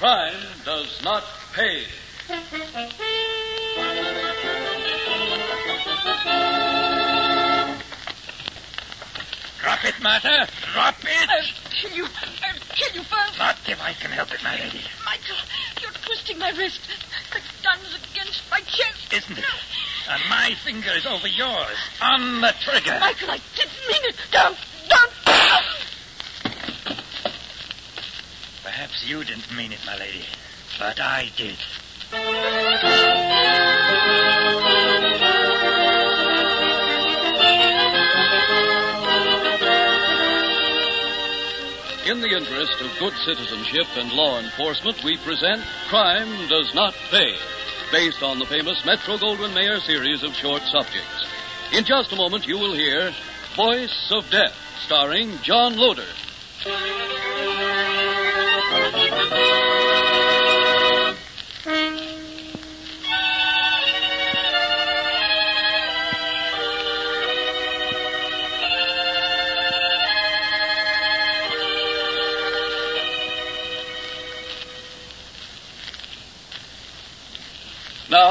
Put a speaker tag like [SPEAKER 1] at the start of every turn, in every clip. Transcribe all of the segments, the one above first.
[SPEAKER 1] Crime does not pay.
[SPEAKER 2] Drop it, Martha. Drop it.
[SPEAKER 3] I'll kill you. I'll kill you first.
[SPEAKER 2] Not if I can help it, my lady.
[SPEAKER 3] Michael, you're twisting my wrist. The gun's against my chest.
[SPEAKER 2] Isn't it? And my finger is over yours. On the trigger.
[SPEAKER 3] Michael, I didn't mean it. Don't, don't.
[SPEAKER 2] Perhaps you didn't mean it, my lady. But I did.
[SPEAKER 1] In the interest of good citizenship and law enforcement, we present Crime Does Not Pay, based on the famous Metro Goldwyn Mayer series of short subjects. In just a moment, you will hear Voice of Death, starring John Loder.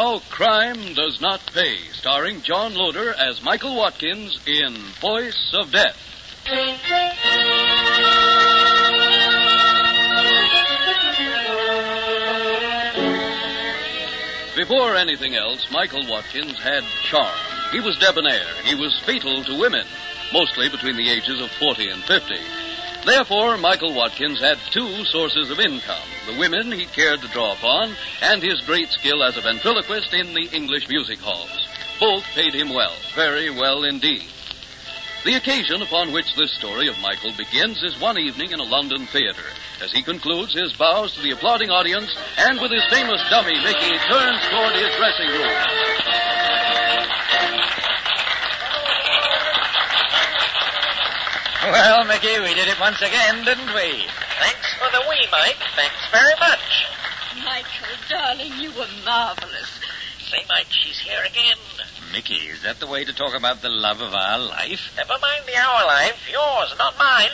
[SPEAKER 1] Now, Crime Does Not Pay, starring John Loder as Michael Watkins in Voice of Death. Before anything else, Michael Watkins had charm. He was debonair. He was fatal to women, mostly between the ages of 40 and 50. Therefore, Michael Watkins had two sources of income the women he cared to draw upon, and his great skill as a ventriloquist in the English music halls. Both paid him well, very well indeed. The occasion upon which this story of Michael begins is one evening in a London theater, as he concludes his bows to the applauding audience and with his famous dummy, Mickey, turns toward his dressing room.
[SPEAKER 2] Well, Mickey, we did it once again, didn't we?
[SPEAKER 4] Thanks for the wee, Mike. Thanks very much.
[SPEAKER 3] Michael, darling, you were marvelous.
[SPEAKER 4] Say, Mike, she's here again.
[SPEAKER 2] Mickey, is that the way to talk about the love of our life?
[SPEAKER 4] Never mind the our life. Yours, not mine.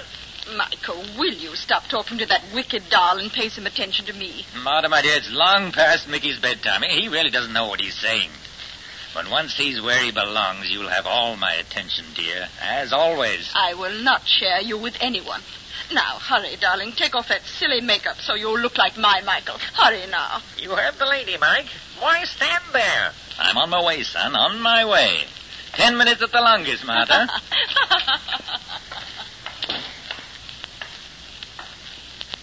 [SPEAKER 3] Michael, will you stop talking to that wicked doll and pay some attention to me?
[SPEAKER 2] Martha, my dear, it's long past Mickey's bedtime. He really doesn't know what he's saying. But once he's where he belongs, you'll have all my attention, dear, as always.
[SPEAKER 3] I will not share you with anyone. Now, hurry, darling. Take off that silly makeup so you'll look like my Michael. Hurry now.
[SPEAKER 4] You have the lady, Mike. Why stand there?
[SPEAKER 2] I'm on my way, son, on my way. Ten minutes at the longest, Martha.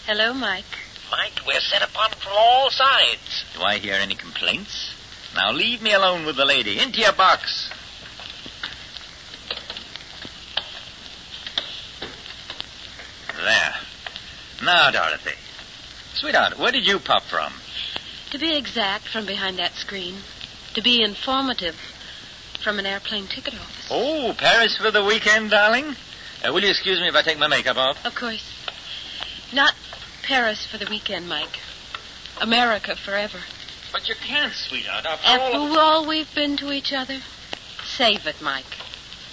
[SPEAKER 5] Hello, Mike.
[SPEAKER 4] Mike, we're set upon from all sides.
[SPEAKER 2] Do I hear any complaints? Now leave me alone with the lady. Into your box. There. Now, Dorothy. Sweetheart, where did you pop from?
[SPEAKER 5] To be exact, from behind that screen. To be informative, from an airplane ticket office.
[SPEAKER 2] Oh, Paris for the weekend, darling? Uh, will you excuse me if I take my makeup off?
[SPEAKER 5] Of course. Not Paris for the weekend, Mike. America forever.
[SPEAKER 2] But you can't, sweetheart. After
[SPEAKER 5] After
[SPEAKER 2] all...
[SPEAKER 5] all we've been to each other, save it, Mike.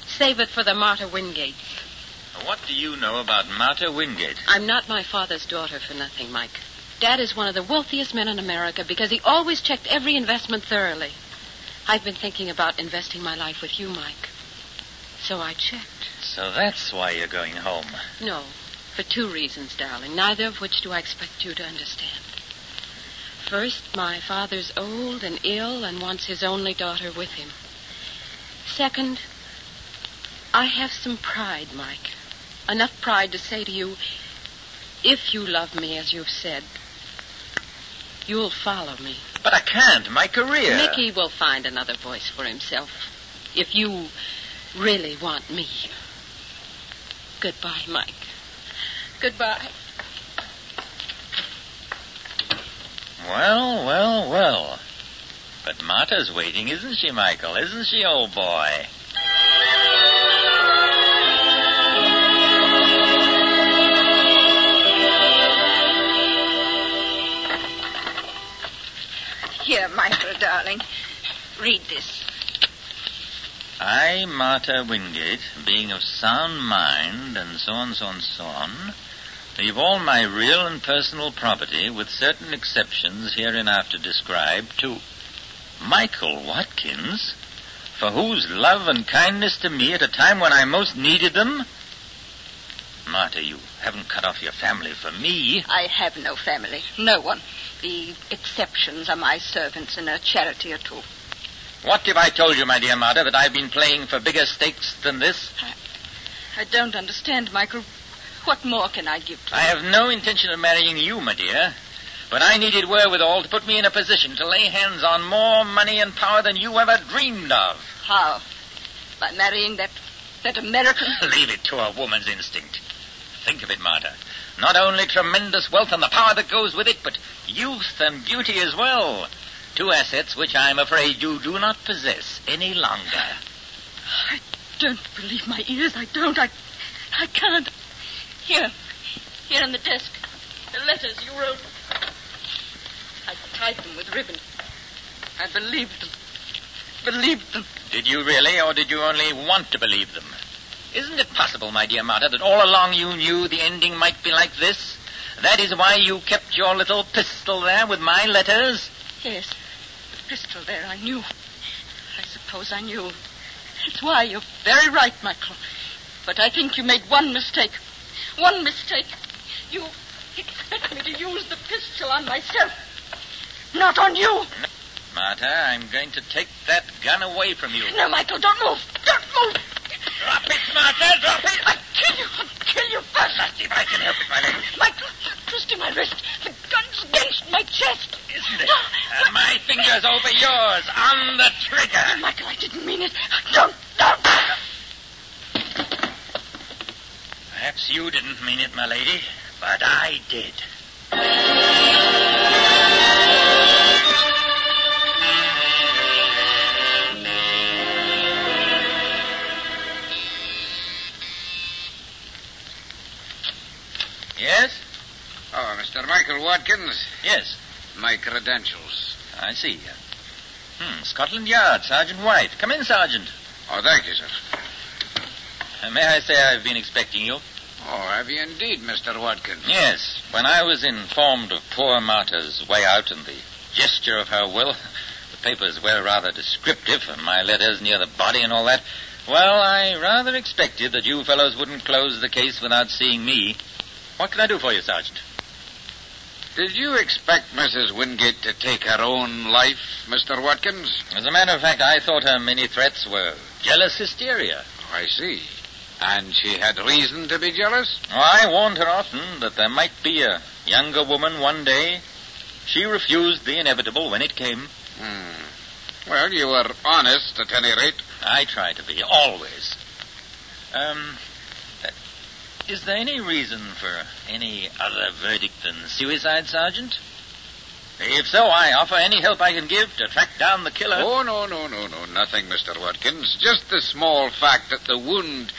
[SPEAKER 5] Save it for the Martha Wingate.
[SPEAKER 2] What do you know about Martha Wingate?
[SPEAKER 5] I'm not my father's daughter for nothing, Mike. Dad is one of the wealthiest men in America because he always checked every investment thoroughly. I've been thinking about investing my life with you, Mike. So I checked.
[SPEAKER 2] So that's why you're going home.
[SPEAKER 5] No, for two reasons, darling, neither of which do I expect you to understand. First, my father's old and ill and wants his only daughter with him. Second, I have some pride, Mike. Enough pride to say to you, if you love me as you've said, you'll follow me.
[SPEAKER 2] But I can't. My career.
[SPEAKER 5] Mickey will find another voice for himself. If you really want me. Goodbye, Mike. Goodbye.
[SPEAKER 2] Well, well, well. But Marta's waiting, isn't she, Michael? Isn't she, old boy?
[SPEAKER 3] Darling. Read this.
[SPEAKER 2] I, Martha Wingate, being of sound mind, and so on, so on, so on, Leave all my real and personal property, with certain exceptions hereinafter described, to Michael Watkins, for whose love and kindness to me at a time when I most needed them. Marta, you haven't cut off your family for me.
[SPEAKER 3] I have no family. No one. The exceptions are my servants and a charity or two.
[SPEAKER 2] What if I told you, my dear Marta, that I've been playing for bigger stakes than this?
[SPEAKER 3] I don't understand, Michael. What more can I give to you?
[SPEAKER 2] I have no intention of marrying you, my dear. But I needed wherewithal to put me in a position to lay hands on more money and power than you ever dreamed of.
[SPEAKER 3] How? By marrying that that American?
[SPEAKER 2] Leave it to a woman's instinct. Think of it, Marta. Not only tremendous wealth and the power that goes with it, but youth and beauty as well. Two assets which I'm afraid you do not possess any longer.
[SPEAKER 3] I don't believe my ears. I don't. I, I can't. Here, here on the desk, the letters you wrote. I tied them with ribbon. I believed them. Believed them.
[SPEAKER 2] Did you really, or did you only want to believe them? Isn't it possible, my dear Marta, that all along you knew the ending might be like this? That is why you kept your little pistol there with my letters?
[SPEAKER 3] Yes, the pistol there. I knew. I suppose I knew. It's why you're very right, Michael. But I think you made one mistake. One mistake. You expect me to use the pistol on myself, not on you.
[SPEAKER 2] Marta, I'm going to take that gun away from you.
[SPEAKER 3] No, Michael, don't move. Don't move.
[SPEAKER 2] Drop it, Marta, drop it!
[SPEAKER 3] I'll kill you. I'll kill you first.
[SPEAKER 2] Not if I can help it, my lady.
[SPEAKER 3] Michael, twisting my wrist. The gun's against my chest.
[SPEAKER 2] Isn't it? And my fingers over yours, on the trigger.
[SPEAKER 3] Michael, I didn't mean it. Don't, don't.
[SPEAKER 2] Perhaps you didn't mean it, my lady, but I did. Yes?
[SPEAKER 6] Oh, Mr. Michael Watkins.
[SPEAKER 2] Yes.
[SPEAKER 6] My credentials.
[SPEAKER 2] I see. Scotland Yard, Sergeant White. Come in, Sergeant.
[SPEAKER 6] Oh, thank you, sir.
[SPEAKER 2] Uh, may I say I've been expecting you?
[SPEAKER 6] Oh, have you indeed, Mr. Watkins?
[SPEAKER 2] Yes. When I was informed of poor Marta's way out and the gesture of her will, the papers were rather descriptive, and my letters near the body and all that. Well, I rather expected that you fellows wouldn't close the case without seeing me. What can I do for you, Sergeant?
[SPEAKER 6] Did you expect Mrs. Wingate to take her own life, Mr. Watkins?
[SPEAKER 2] As a matter of fact, I thought her many threats were jealous hysteria.
[SPEAKER 6] Oh, I see. And she had reason to be jealous?
[SPEAKER 2] Oh, I warned her often that there might be a younger woman one day. She refused the inevitable when it came.
[SPEAKER 6] Hmm. Well, you were honest, at any rate.
[SPEAKER 2] I try to be, always. Um, is there any reason for any other verdict than suicide, Sergeant? If so, I offer any help I can give to track down the killer.
[SPEAKER 6] Oh, no, no, no, no, nothing, Mr. Watkins. Just the small fact that the wound.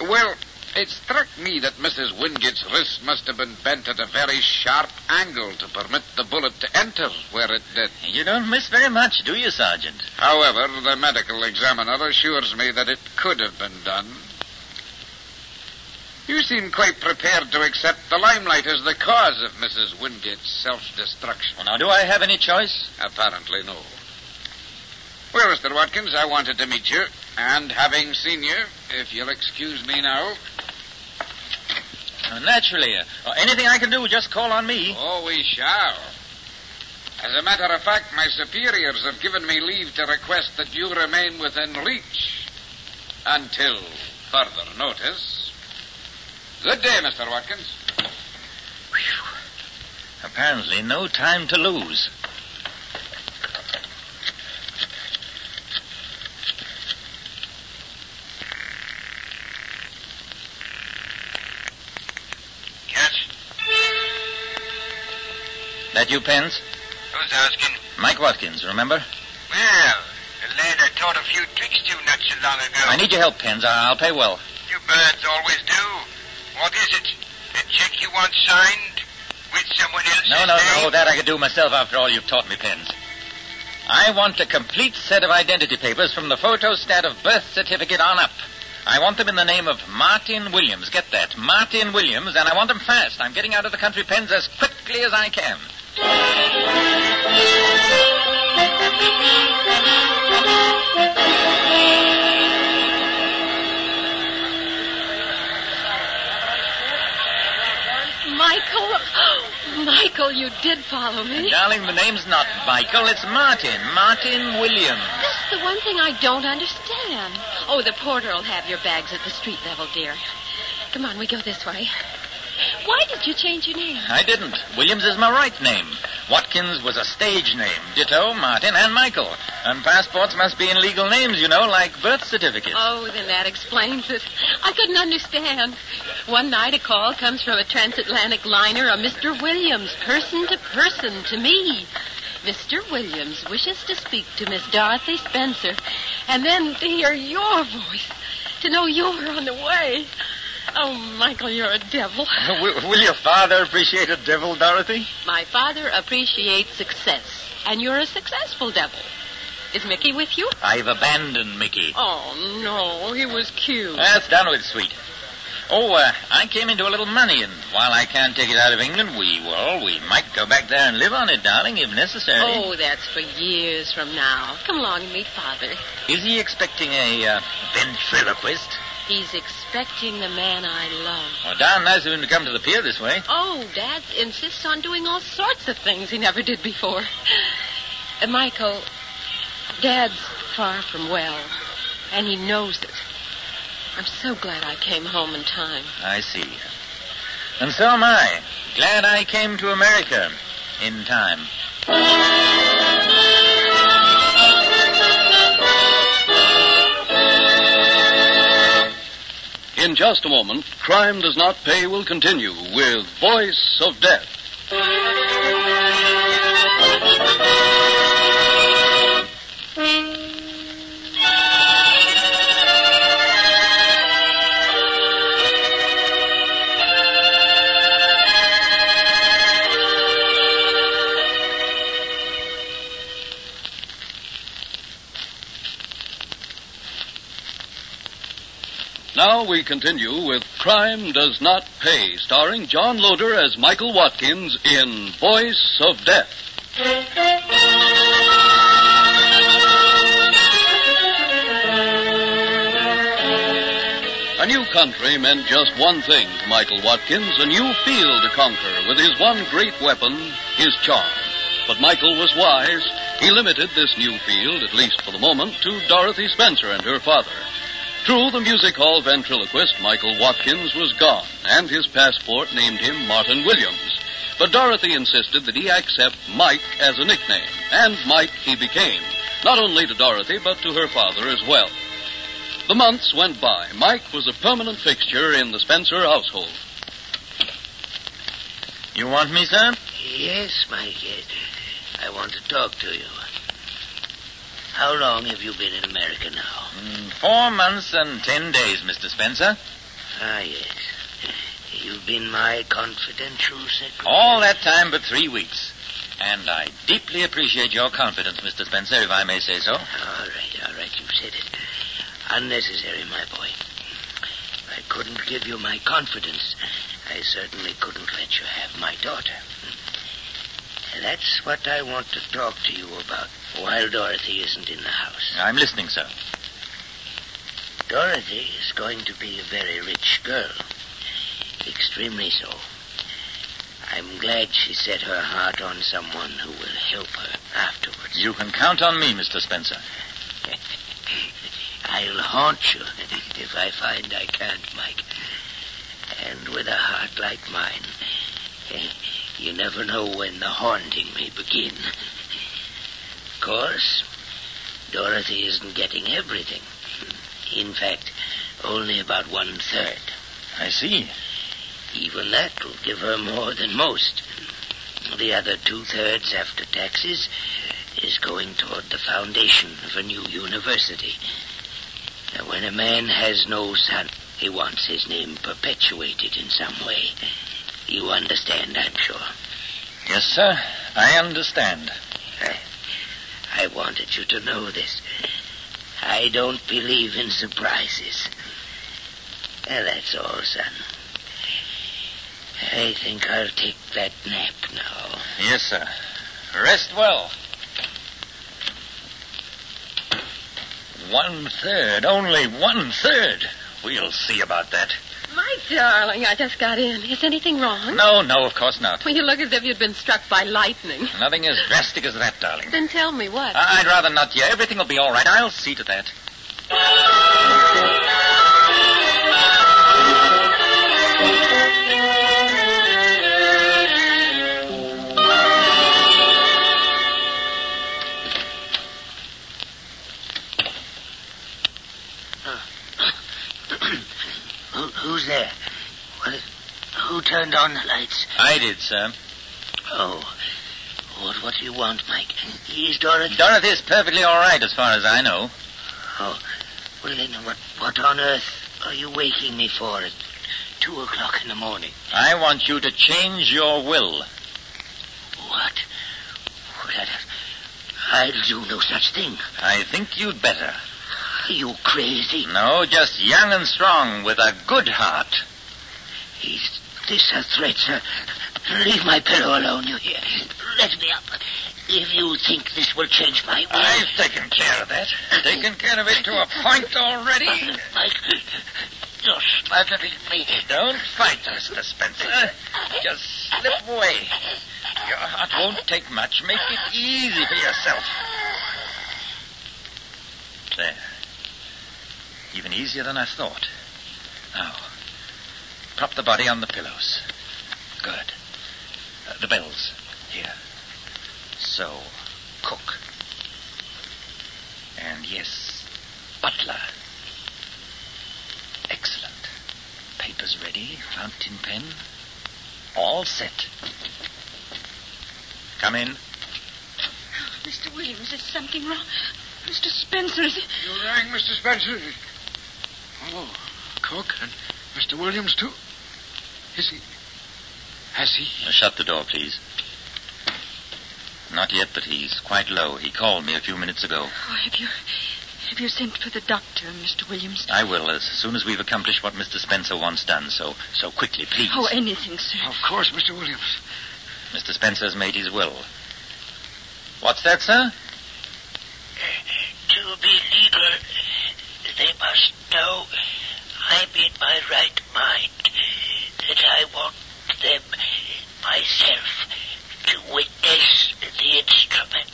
[SPEAKER 6] Well, it struck me that Mrs. Wingate's wrist must have been bent at a very sharp angle to permit the bullet to enter where it did.
[SPEAKER 2] You don't miss very much, do you, Sergeant?
[SPEAKER 6] However, the medical examiner assures me that it could have been done. You seem quite prepared to accept the limelight as the cause of Mrs. Wingate's self-destruction.
[SPEAKER 2] Well, now, do I have any choice?
[SPEAKER 6] Apparently, no. Well, Mr. Watkins, I wanted to meet you, and having seen you, if you'll excuse me now.
[SPEAKER 2] Uh, naturally. Uh, anything I can do, just call on me.
[SPEAKER 6] Oh, we shall. As a matter of fact, my superiors have given me leave to request that you remain within reach until further notice. Good day, Mr. Watkins.
[SPEAKER 2] Apparently, no time to lose.
[SPEAKER 7] Catch.
[SPEAKER 2] That you, Pence?
[SPEAKER 7] Who's asking?
[SPEAKER 2] Mike Watkins, remember?
[SPEAKER 7] Well, the lad I taught a few tricks to not so long ago.
[SPEAKER 2] I need your help, Pence. I- I'll pay well.
[SPEAKER 7] You birds always do. What is it? A check you want signed with someone else's
[SPEAKER 2] No, no,
[SPEAKER 7] name?
[SPEAKER 2] no. That I could do myself after all you've taught me, Pence. I want a complete set of identity papers from the photostat of birth certificate on up. I want them in the name of Martin Williams. Get that. Martin Williams, and I want them fast. I'm getting out of the country Pence as quickly as I can.
[SPEAKER 5] Michael. Michael, you did follow me.
[SPEAKER 2] Darling, the name's not Michael, it's Martin. Martin Williams.
[SPEAKER 5] That's the one thing I don't understand. Oh, the porter will have your bags at the street level, dear. Come on, we go this way. Why did you change your name?
[SPEAKER 2] I didn't. Williams is my right name. Watkins was a stage name. Ditto, Martin, and Michael. And passports must be in legal names, you know, like birth certificates.
[SPEAKER 5] Oh, then that explains it. I couldn't understand. One night a call comes from a transatlantic liner, a Mr. Williams, person to person, to me. Mr. Williams wishes to speak to Miss Dorothy Spencer, and then to hear your voice, to know you're on the way. Oh, Michael, you're a devil.
[SPEAKER 2] will, will your father appreciate a devil, Dorothy?
[SPEAKER 5] My father appreciates success, and you're a successful devil. Is Mickey with you?
[SPEAKER 2] I've abandoned Mickey.
[SPEAKER 5] Oh, no, he was cute.
[SPEAKER 2] That's done with, sweet. Oh, uh, I came into a little money, and while I can't take it out of England, we, well, we might go back there and live on it, darling, if necessary.
[SPEAKER 5] Oh, that's for years from now. Come along and meet Father.
[SPEAKER 2] Is he expecting a uh, ventriloquist?
[SPEAKER 5] He's expecting the man I love.
[SPEAKER 2] Well, darn nice of him to come to the pier this way.
[SPEAKER 5] Oh, Dad insists on doing all sorts of things he never did before. Uh, Michael, Dad's far from well, and he knows it. I'm so glad I came home in time.
[SPEAKER 2] I see. And so am I. Glad I came to America in time.
[SPEAKER 1] In just a moment, Crime Does Not Pay will continue with Voice of Death. We continue with Crime Does Not Pay, starring John Loder as Michael Watkins in Voice of Death. A new country meant just one thing to Michael Watkins, a new field to conquer with his one great weapon, his charm. But Michael was wise. He limited this new field, at least for the moment, to Dorothy Spencer and her father. True, the music hall ventriloquist, Michael Watkins, was gone, and his passport named him Martin Williams. But Dorothy insisted that he accept Mike as a nickname, and Mike he became, not only to Dorothy, but to her father as well. The months went by. Mike was a permanent fixture in the Spencer household.
[SPEAKER 2] You want me, sir?
[SPEAKER 8] Yes, my kid. I want to talk to you. How long have you been in America now?
[SPEAKER 2] Mm, four months and ten days, Mr. Spencer.
[SPEAKER 8] Ah, yes. You've been my confidential secretary.
[SPEAKER 2] All that time but three weeks. And I deeply appreciate your confidence, Mr. Spencer, if I may say so.
[SPEAKER 8] All right, all right. You've said it. Unnecessary, my boy. I couldn't give you my confidence. I certainly couldn't let you have my daughter. That's what I want to talk to you about while Dorothy isn't in the house.
[SPEAKER 2] I'm listening, sir.
[SPEAKER 8] Dorothy is going to be a very rich girl. Extremely so. I'm glad she set her heart on someone who will help her afterwards.
[SPEAKER 2] You can count on me, Mr. Spencer.
[SPEAKER 8] I'll haunt you if I find I can't, Mike. And with a heart like mine, you never know when the haunting may begin. Of course, Dorothy isn't getting everything. In fact, only about one third.
[SPEAKER 2] I see.
[SPEAKER 8] Even that will give her more than most. The other two thirds after taxes is going toward the foundation of a new university. Now, when a man has no son, he wants his name perpetuated in some way. You understand, I'm sure.
[SPEAKER 2] Yes, sir. I understand.
[SPEAKER 8] I, wanted you to know this. I don't believe in surprises. Well, that's all, son. I think I'll take that nap now.
[SPEAKER 2] Yes, sir. Rest well. One third, only one third. We'll see about that.
[SPEAKER 5] Darling, I just got in. Is anything wrong?
[SPEAKER 2] No, no, of course not.
[SPEAKER 5] Well, you look as if you'd been struck by lightning.
[SPEAKER 2] Nothing as drastic as that, darling.
[SPEAKER 5] Then tell me what.
[SPEAKER 2] I- I'd rather not yet. Everything will be all right. I'll see to that.
[SPEAKER 8] Turned on the lights?
[SPEAKER 2] I did, sir.
[SPEAKER 8] Oh. What, what do you want, Mike? Is Dorothy...
[SPEAKER 2] Dorothy is perfectly all right as far as I know.
[SPEAKER 8] Oh. Well, then, what, what on earth are you waking me for at two o'clock in the morning?
[SPEAKER 2] I want you to change your will.
[SPEAKER 8] What? Well, I'll do no such thing.
[SPEAKER 2] I think you'd better.
[SPEAKER 8] Are you crazy?
[SPEAKER 2] No, just young and strong with a good heart.
[SPEAKER 8] Is this a threat, sir? Leave my pillow alone, you hear? Let me up. If you think this will change my mind.
[SPEAKER 2] I've taken care of that. Taken care of it to a point already.
[SPEAKER 8] Mike, you're smothering me.
[SPEAKER 2] Don't fight, Mr. Spencer. Just slip away. Your heart won't take much. Make it easy for yourself. There. Even easier than I thought. Now, prop the body on the pillows. Good. Uh, the bells. Here. So, cook. And yes, butler. Excellent. Papers ready, fountain pen. All set. Come in.
[SPEAKER 3] Mr. Williams, is something wrong? Mr. Spencer, is it?
[SPEAKER 4] You rang, Mr. Spencer? Oh, Cook and Mr. Williams, too? Is he. Has he.
[SPEAKER 2] Shut the door, please. Not yet, but he's quite low. He called me a few minutes ago.
[SPEAKER 3] Oh, have you. Have you sent for the doctor, Mr. Williams?
[SPEAKER 2] I will as soon as we've accomplished what Mr. Spencer wants done. So, so quickly, please.
[SPEAKER 3] Oh, anything, sir.
[SPEAKER 4] Of course, Mr. Williams.
[SPEAKER 2] Mr. Spencer's made his will. What's that, sir?
[SPEAKER 8] To be legal, they must know I'm in my right mind, that I want them myself to witness the instrument.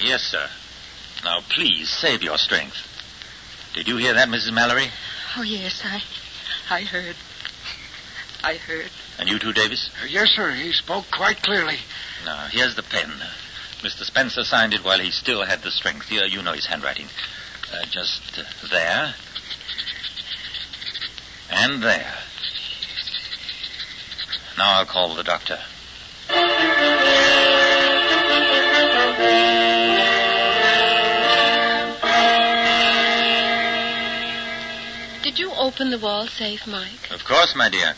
[SPEAKER 2] Yes, sir. Now, please save your strength. Did you hear that, Mrs. Mallory?
[SPEAKER 3] Oh, yes, I. I heard. I heard.
[SPEAKER 2] And you too, Davis?
[SPEAKER 4] Uh, yes, sir. He spoke quite clearly.
[SPEAKER 2] Now, here's the pen. Mr. Spencer signed it while he still had the strength. You, you know his handwriting. Uh, just uh, there. And there. Now I'll call the doctor.
[SPEAKER 5] Did you open the wall safe, Mike?
[SPEAKER 2] Of course, my dear.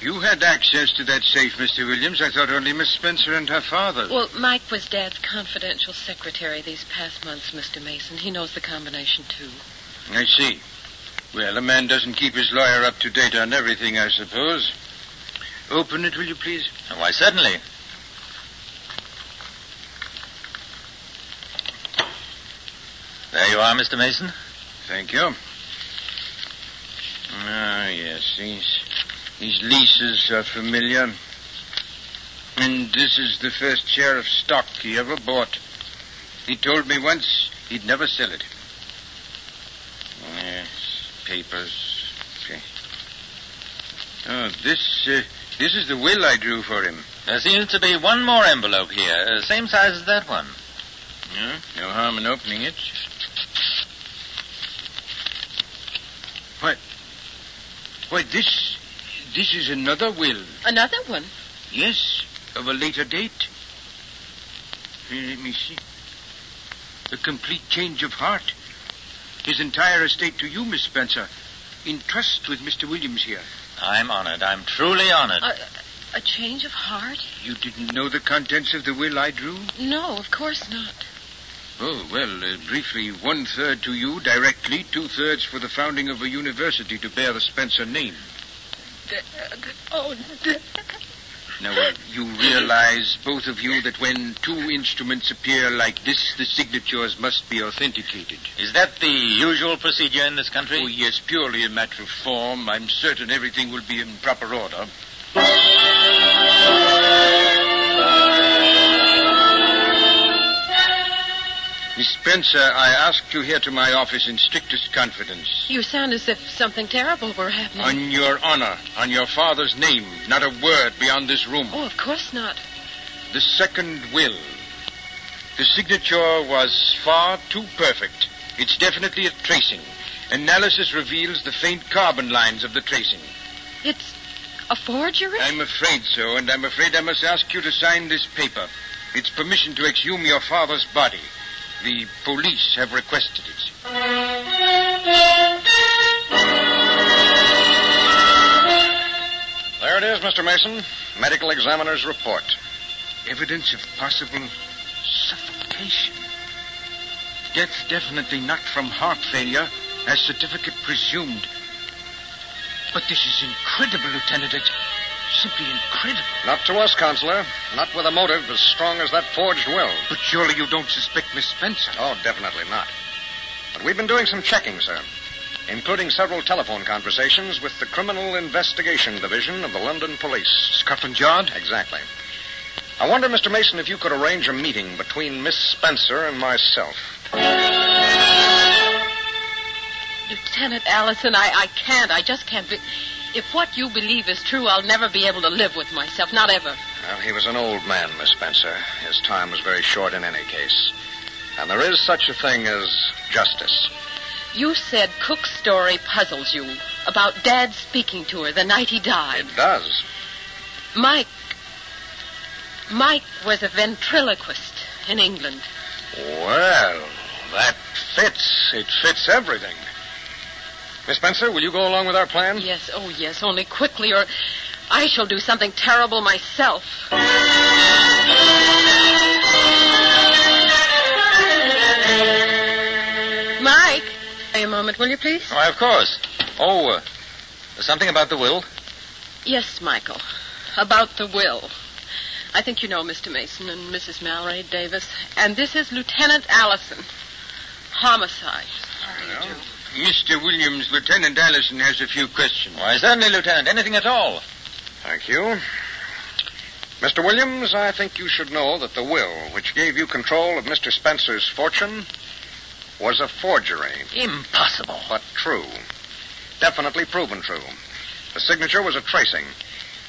[SPEAKER 9] You had access to that safe, Mr. Williams. I thought only Miss Spencer and her father.
[SPEAKER 5] Well, Mike was Dad's confidential secretary these past months, Mr. Mason. He knows the combination, too.
[SPEAKER 9] I see. Well, a man doesn't keep his lawyer up to date on everything, I suppose. Open it, will you, please?
[SPEAKER 2] Why, certainly. There you are, Mr. Mason.
[SPEAKER 9] Thank you. Ah, yes, these, these leases are familiar. And this is the first share of stock he ever bought. He told me once he'd never sell it. Yes, papers. Okay. Oh, this, uh, this is the will I drew for him.
[SPEAKER 2] There seems to be one more envelope here, uh, same size as that one.
[SPEAKER 9] Yeah, no harm in opening it. What? Why, this, this is another will.
[SPEAKER 5] Another one?
[SPEAKER 9] Yes, of a later date. Here, Let me see. A complete change of heart. His entire estate to you, Miss Spencer. In trust with Mr. Williams here.
[SPEAKER 2] I'm honored. I'm truly honored.
[SPEAKER 5] A, a change of heart?
[SPEAKER 9] You didn't know the contents of the will I drew?
[SPEAKER 5] No, of course not.
[SPEAKER 9] Oh, well, uh, briefly, one third to you directly, two thirds for the founding of a university to bear the Spencer name.
[SPEAKER 3] Dad. Oh.
[SPEAKER 9] Now, uh, you realize, both of you, that when two instruments appear like this, the signatures must be authenticated.
[SPEAKER 2] Is that the usual procedure in this country?
[SPEAKER 9] Oh, yes, purely a matter of form. I'm certain everything will be in proper order. Miss Spencer, I asked you here to my office in strictest confidence.
[SPEAKER 5] You sound as if something terrible were happening.
[SPEAKER 9] On your honor, on your father's name, not a word beyond this room.
[SPEAKER 5] Oh, of course not.
[SPEAKER 9] The second will. The signature was far too perfect. It's definitely a tracing. Analysis reveals the faint carbon lines of the tracing.
[SPEAKER 5] It's a forgery?
[SPEAKER 9] I'm afraid so, and I'm afraid I must ask you to sign this paper. It's permission to exhume your father's body. The police have requested it.
[SPEAKER 10] There it is, Mr. Mason. Medical examiner's report.
[SPEAKER 9] Evidence of possible suffocation. Death definitely not from heart failure, as certificate presumed. But this is incredible, Lieutenant. It's simply incredible.
[SPEAKER 10] Not to us, Counselor. Not with a motive as strong as that forged will.
[SPEAKER 9] But surely you don't suspect Miss Spencer.
[SPEAKER 10] Oh, definitely not. But we've been doing some checking, sir, including several telephone conversations with the Criminal Investigation Division of the London Police.
[SPEAKER 9] Scotland Yard?
[SPEAKER 10] Exactly. I wonder, Mr. Mason, if you could arrange a meeting between Miss Spencer and myself.
[SPEAKER 5] Lieutenant Allison, I, I can't. I just can't. Be- if what you believe is true, I'll never be able to live with myself. Not ever.
[SPEAKER 10] Well, he was an old man, Miss Spencer. His time was very short in any case. And there is such a thing as justice.
[SPEAKER 5] You said Cook's story puzzles you about Dad speaking to her the night he died.
[SPEAKER 10] It does.
[SPEAKER 5] Mike. Mike was a ventriloquist in England.
[SPEAKER 10] Well, that fits. It fits everything. Miss Spencer, will you go along with our plan?
[SPEAKER 5] Yes, oh yes, only quickly, or I shall do something terrible myself. Mike, a moment, will you please?
[SPEAKER 2] Why, of course. Oh, uh, something about the will?
[SPEAKER 5] Yes, Michael. About the will. I think you know Mr. Mason and Mrs. Mallory Davis. And this is Lieutenant Allison. Homicide.
[SPEAKER 9] Mr. Williams, Lieutenant Allison has a few questions.
[SPEAKER 2] Why, certainly, Lieutenant. Anything at all.
[SPEAKER 10] Thank you. Mr. Williams, I think you should know that the will which gave you control of Mr. Spencer's fortune was a forgery,
[SPEAKER 2] Impossible.
[SPEAKER 10] but true. Definitely proven true. The signature was a tracing.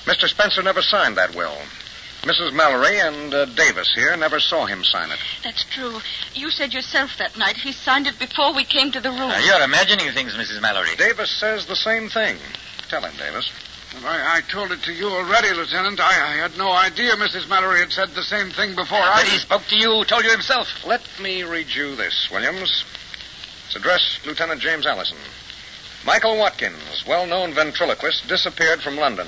[SPEAKER 10] Mr. Spencer never signed that will. Mrs. Mallory and uh, Davis here never saw him sign it.
[SPEAKER 3] That's true. You said yourself that night he signed it before we came to the room.
[SPEAKER 2] Now, you're imagining things, Mrs. Mallory.
[SPEAKER 10] Davis says the same thing. Tell him, Davis.
[SPEAKER 4] I, I told it to you already, Lieutenant. I, I had no idea Mrs. Mallory had said the same thing before. I
[SPEAKER 2] But he spoke to you, told you himself.
[SPEAKER 10] Let me read you this, Williams. It's addressed Lieutenant James Allison. Michael Watkins, well-known ventriloquist, disappeared from London.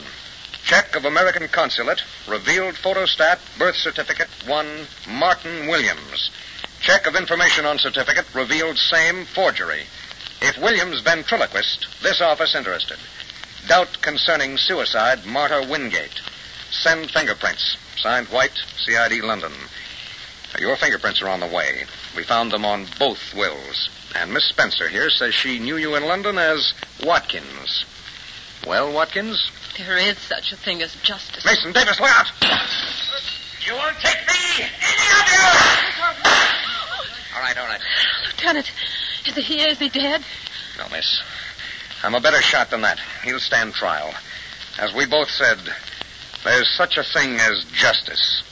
[SPEAKER 10] Check of American consulate, revealed photostat, birth certificate, one Martin Williams. Check of information on certificate, revealed same forgery. If Williams ventriloquist, this office interested. Doubt concerning suicide, Marta Wingate. Send fingerprints. Signed White, CID London. Your fingerprints are on the way. We found them on both wills. And Miss Spencer here says she knew you in London as Watkins. Well, Watkins?
[SPEAKER 5] There is such a thing as justice.
[SPEAKER 10] Mason Davis, look out!
[SPEAKER 2] You won't take me, any of you!
[SPEAKER 10] All right, all right.
[SPEAKER 5] Lieutenant, is he, is he dead?
[SPEAKER 10] No, miss. I'm a better shot than that. He'll stand trial. As we both said, there's such a thing as justice.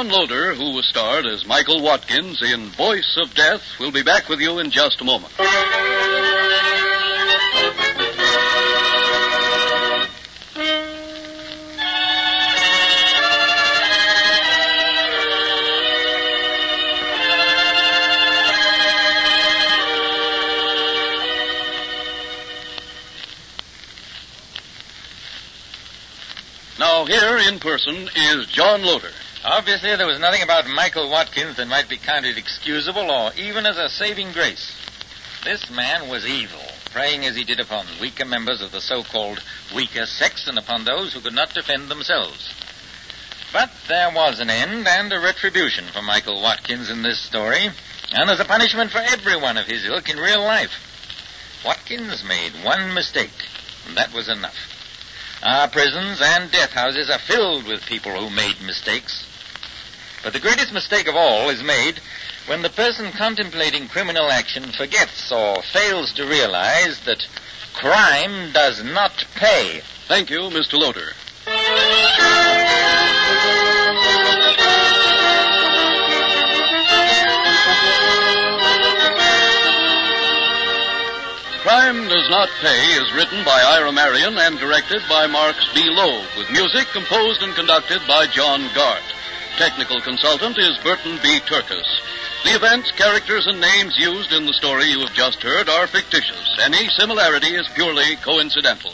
[SPEAKER 1] John Loder, who was starred as Michael Watkins in Voice of Death, will be back with you in just a moment. Now, here in person is John Loder.
[SPEAKER 2] Obviously, there was nothing about Michael Watkins that might be counted excusable or even as a saving grace. This man was evil, preying as he did upon weaker members of the so-called weaker sex and upon those who could not defend themselves. But there was an end and a retribution for Michael Watkins in this story, and there's a punishment for every one of his ilk in real life. Watkins made one mistake, and that was enough. Our prisons and death houses are filled with people who made mistakes. But the greatest mistake of all is made when the person contemplating criminal action forgets or fails to realize that crime does not pay.
[SPEAKER 1] Thank you, Mr. Loder. Crime Does Not Pay is written by Ira Marion and directed by Marx B. Loeb, with music composed and conducted by John Gart. Technical consultant is Burton B. Turkus. The events, characters, and names used in the story you have just heard are fictitious. Any similarity is purely coincidental.